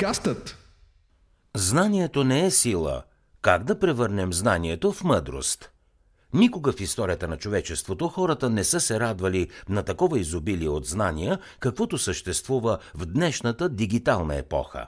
Подкастът Знанието не е сила. Как да превърнем знанието в мъдрост? Никога в историята на човечеството хората не са се радвали на такова изобилие от знания, каквото съществува в днешната дигитална епоха.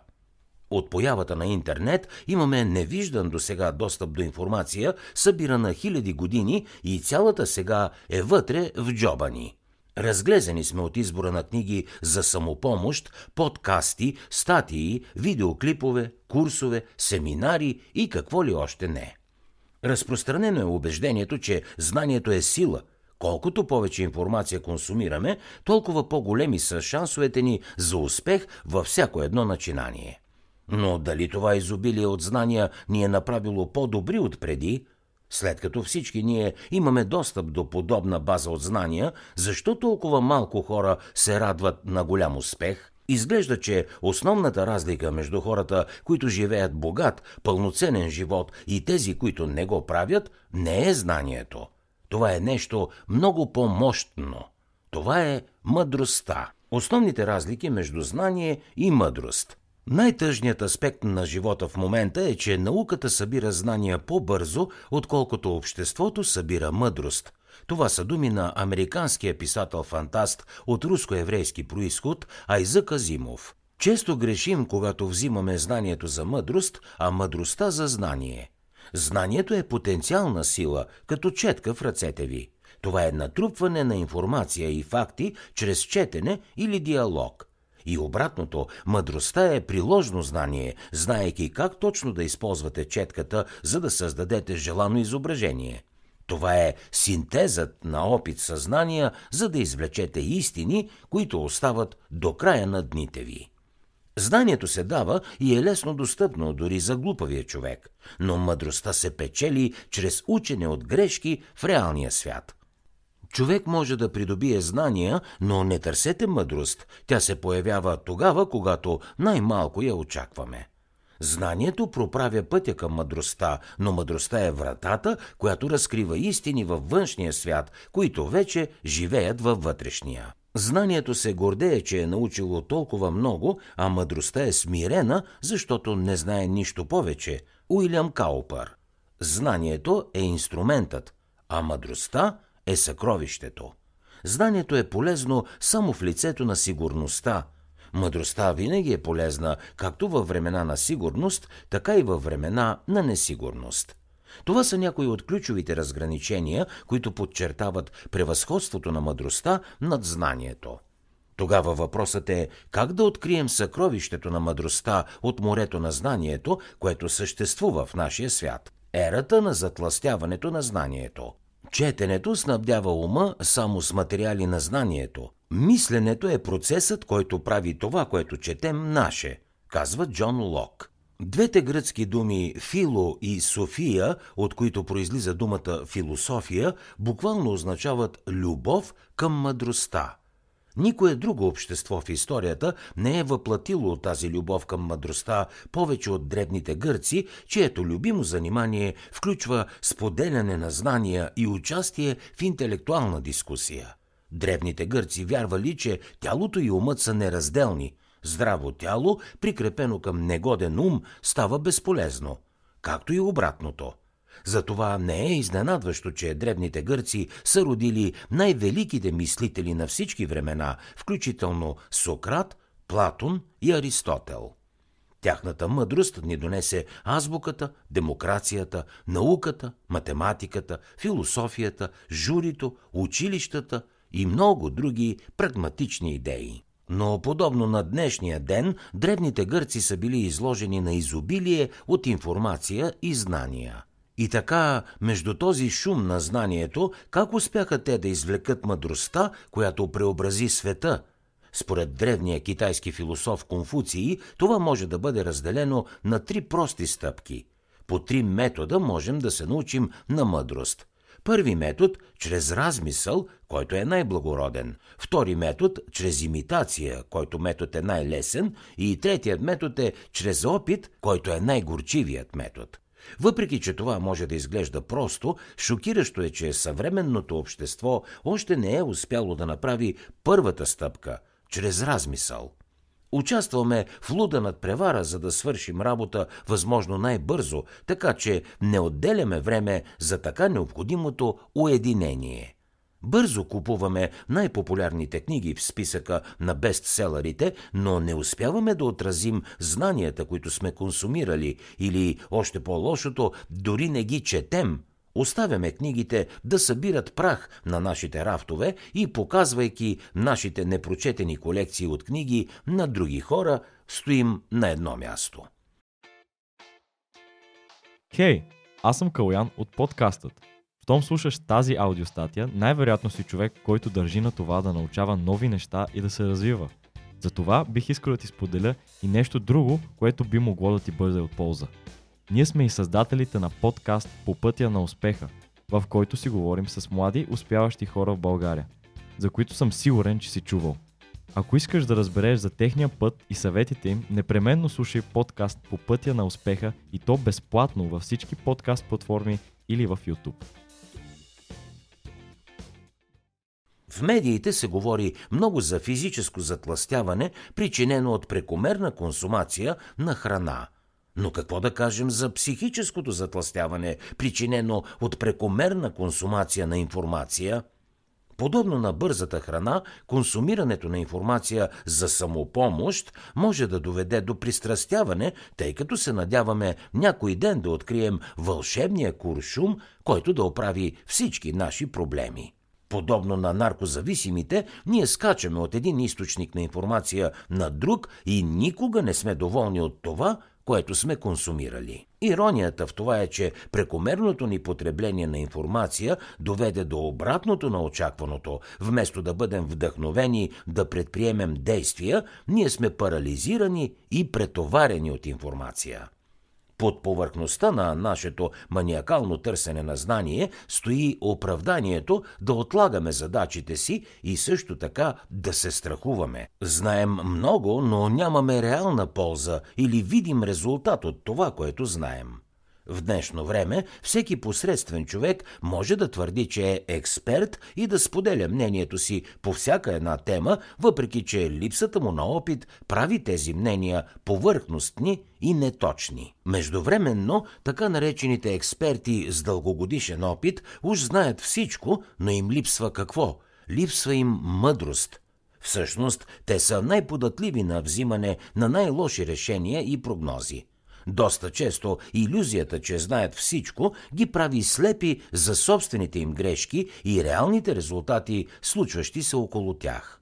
От появата на интернет имаме невиждан до сега достъп до информация, събирана хиляди години и цялата сега е вътре в джоба ни. Разглезени сме от избора на книги за самопомощ, подкасти, статии, видеоклипове, курсове, семинари и какво ли още не. Разпространено е убеждението, че знанието е сила. Колкото повече информация консумираме, толкова по-големи са шансовете ни за успех във всяко едно начинание. Но дали това изобилие от знания ни е направило по-добри от преди, след като всички ние имаме достъп до подобна база от знания, защо толкова малко хора се радват на голям успех? Изглежда, че основната разлика между хората, които живеят богат, пълноценен живот и тези, които не го правят, не е знанието. Това е нещо много по-мощно. Това е мъдростта. Основните разлики между знание и мъдрост – най-тъжният аспект на живота в момента е, че науката събира знания по-бързо, отколкото обществото събира мъдрост. Това са думи на американския писател-фантаст от руско-еврейски происход Айзък Азимов. Често грешим, когато взимаме знанието за мъдрост, а мъдростта за знание. Знанието е потенциална сила, като четка в ръцете ви. Това е натрупване на информация и факти чрез четене или диалог – и обратното, мъдростта е приложно знание, знаеки как точно да използвате четката, за да създадете желано изображение. Това е синтезът на опит съзнания, за да извлечете истини, които остават до края на дните ви. Знанието се дава и е лесно достъпно дори за глупавия човек, но мъдростта се печели чрез учене от грешки в реалния свят – Човек може да придобие знания, но не търсете мъдрост. Тя се появява тогава, когато най-малко я очакваме. Знанието проправя пътя към мъдростта, но мъдростта е вратата, която разкрива истини във външния свят, които вече живеят във вътрешния. Знанието се гордее, че е научило толкова много, а мъдростта е смирена, защото не знае нищо повече. Уилям Каупър. Знанието е инструментът, а мъдростта е съкровището. Знанието е полезно само в лицето на сигурността. Мъдростта винаги е полезна както във времена на сигурност, така и във времена на несигурност. Това са някои от ключовите разграничения, които подчертават превъзходството на мъдростта над знанието. Тогава въпросът е как да открием съкровището на мъдростта от морето на знанието, което съществува в нашия свят. Ерата на затластяването на знанието. Четенето снабдява ума само с материали на знанието. Мисленето е процесът, който прави това, което четем, наше, казва Джон Лок. Двете гръцки думи фило и софия, от които произлиза думата философия, буквално означават любов към мъдростта – Никое друго общество в историята не е въплатило тази любов към мъдростта повече от дребните гърци, чието любимо занимание включва споделяне на знания и участие в интелектуална дискусия. Древните гърци вярвали, че тялото и умът са неразделни. Здраво тяло, прикрепено към негоден ум, става безполезно, както и обратното – затова не е изненадващо, че древните гърци са родили най-великите мислители на всички времена, включително Сократ, Платон и Аристотел. Тяхната мъдрост ни донесе азбуката, демокрацията, науката, математиката, философията, журито, училищата и много други прагматични идеи. Но подобно на днешния ден, древните гърци са били изложени на изобилие от информация и знания – и така, между този шум на знанието, как успяха те да извлекат мъдростта, която преобрази света? Според древния китайски философ Конфуции, това може да бъде разделено на три прости стъпки. По три метода можем да се научим на мъдрост. Първи метод – чрез размисъл, който е най-благороден. Втори метод – чрез имитация, който метод е най-лесен. И третият метод е чрез опит, който е най-горчивият метод. Въпреки, че това може да изглежда просто, шокиращо е, че съвременното общество още не е успяло да направи първата стъпка чрез размисъл. Участваме в луда надпревара, за да свършим работа възможно най-бързо, така че не отделяме време за така необходимото уединение. Бързо купуваме най-популярните книги в списъка на бестселерите, но не успяваме да отразим знанията, които сме консумирали, или, още по-лошото, дори не ги четем – Оставяме книгите да събират прах на нашите рафтове и показвайки нашите непрочетени колекции от книги на други хора, стоим на едно място. Хей, hey, аз съм Калян от подкастът. В том слушаш тази аудиостатия, най-вероятно си човек, който държи на това да научава нови неща и да се развива. Затова бих искал да ти споделя и нещо друго, което би могло да ти бъде от полза – ние сме и създателите на подкаст По пътя на успеха, в който си говорим с млади, успяващи хора в България, за които съм сигурен, че си чувал. Ако искаш да разбереш за техния път и съветите им, непременно слушай подкаст По пътя на успеха и то безплатно във всички подкаст платформи или в YouTube. В медиите се говори много за физическо затластяване, причинено от прекомерна консумация на храна – но какво да кажем за психическото затластяване, причинено от прекомерна консумация на информация? Подобно на бързата храна, консумирането на информация за самопомощ може да доведе до пристрастяване, тъй като се надяваме някой ден да открием вълшебния куршум, който да оправи всички наши проблеми. Подобно на наркозависимите, ние скачаме от един източник на информация на друг и никога не сме доволни от това, което сме консумирали. Иронията в това е, че прекомерното ни потребление на информация доведе до обратното на очакваното. Вместо да бъдем вдъхновени да предприемем действия, ние сме парализирани и претоварени от информация. Под повърхността на нашето маниакално търсене на знание стои оправданието да отлагаме задачите си и също така да се страхуваме. Знаем много, но нямаме реална полза или видим резултат от това, което знаем. В днешно време всеки посредствен човек може да твърди, че е експерт и да споделя мнението си по всяка една тема, въпреки че липсата му на опит прави тези мнения повърхностни и неточни. Междувременно, така наречените експерти с дългогодишен опит уж знаят всичко, но им липсва какво? Липсва им мъдрост. Всъщност, те са най-податливи на взимане на най-лоши решения и прогнози. Доста често иллюзията, че знаят всичко, ги прави слепи за собствените им грешки и реалните резултати, случващи се около тях.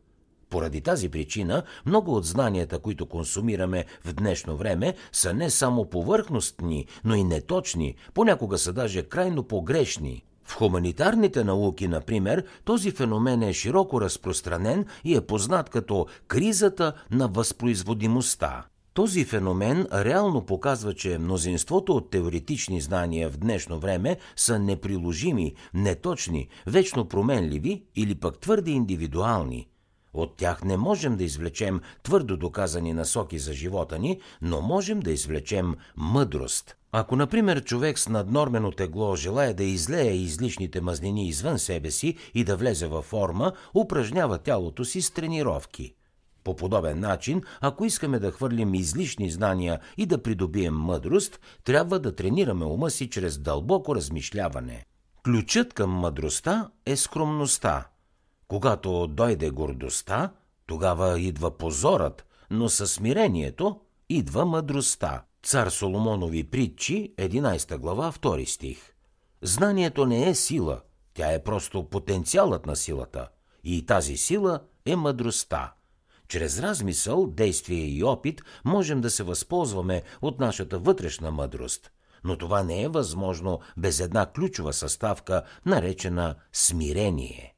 Поради тази причина, много от знанията, които консумираме в днешно време, са не само повърхностни, но и неточни, понякога са даже крайно погрешни. В хуманитарните науки, например, този феномен е широко разпространен и е познат като кризата на възпроизводимостта. Този феномен реално показва, че мнозинството от теоретични знания в днешно време са неприложими, неточни, вечно променливи или пък твърде индивидуални. От тях не можем да извлечем твърдо доказани насоки за живота ни, но можем да извлечем мъдрост. Ако, например, човек с наднормено тегло желая да излее излишните мазнини извън себе си и да влезе във форма, упражнява тялото си с тренировки – по подобен начин, ако искаме да хвърлим излишни знания и да придобием мъдрост, трябва да тренираме ума си чрез дълбоко размишляване. Ключът към мъдростта е скромността. Когато дойде гордостта, тогава идва позорът, но със смирението идва мъдростта. Цар Соломонови притчи, 11 глава, 2 стих. Знанието не е сила, тя е просто потенциалът на силата. И тази сила е мъдростта. Чрез размисъл, действие и опит можем да се възползваме от нашата вътрешна мъдрост. Но това не е възможно без една ключова съставка, наречена смирение.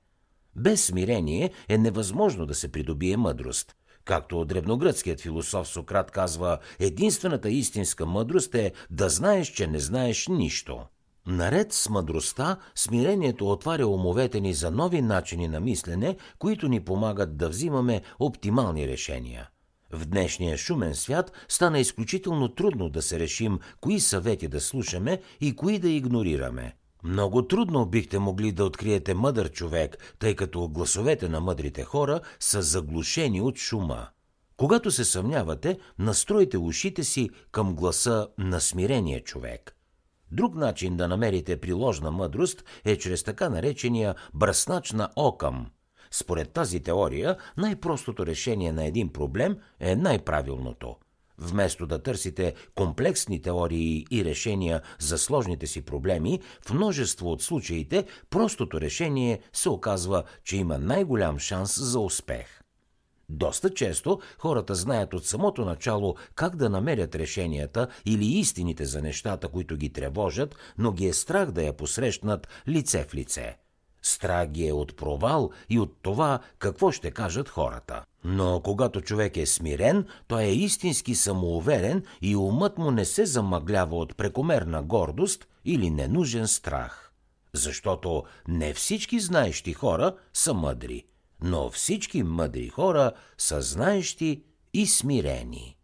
Без смирение е невъзможно да се придобие мъдрост. Както древногръцкият философ Сократ казва, единствената истинска мъдрост е да знаеш, че не знаеш нищо. Наред с мъдростта, смирението отваря умовете ни за нови начини на мислене, които ни помагат да взимаме оптимални решения. В днешния шумен свят стана изключително трудно да се решим кои съвети да слушаме и кои да игнорираме. Много трудно бихте могли да откриете мъдър човек, тъй като гласовете на мъдрите хора са заглушени от шума. Когато се съмнявате, настройте ушите си към гласа на смирения човек. Друг начин да намерите приложна мъдрост е чрез така наречения бръснач на окъм. Според тази теория, най-простото решение на един проблем е най-правилното. Вместо да търсите комплексни теории и решения за сложните си проблеми, в множество от случаите простото решение се оказва, че има най-голям шанс за успех. Доста често хората знаят от самото начало как да намерят решенията или истините за нещата, които ги тревожат, но ги е страх да я посрещнат лице в лице. Страх ги е от провал и от това какво ще кажат хората. Но когато човек е смирен, той е истински самоуверен и умът му не се замъглява от прекомерна гордост или ненужен страх. Защото не всички знаещи хора са мъдри – но всички мъдри хора са знаещи и смирени.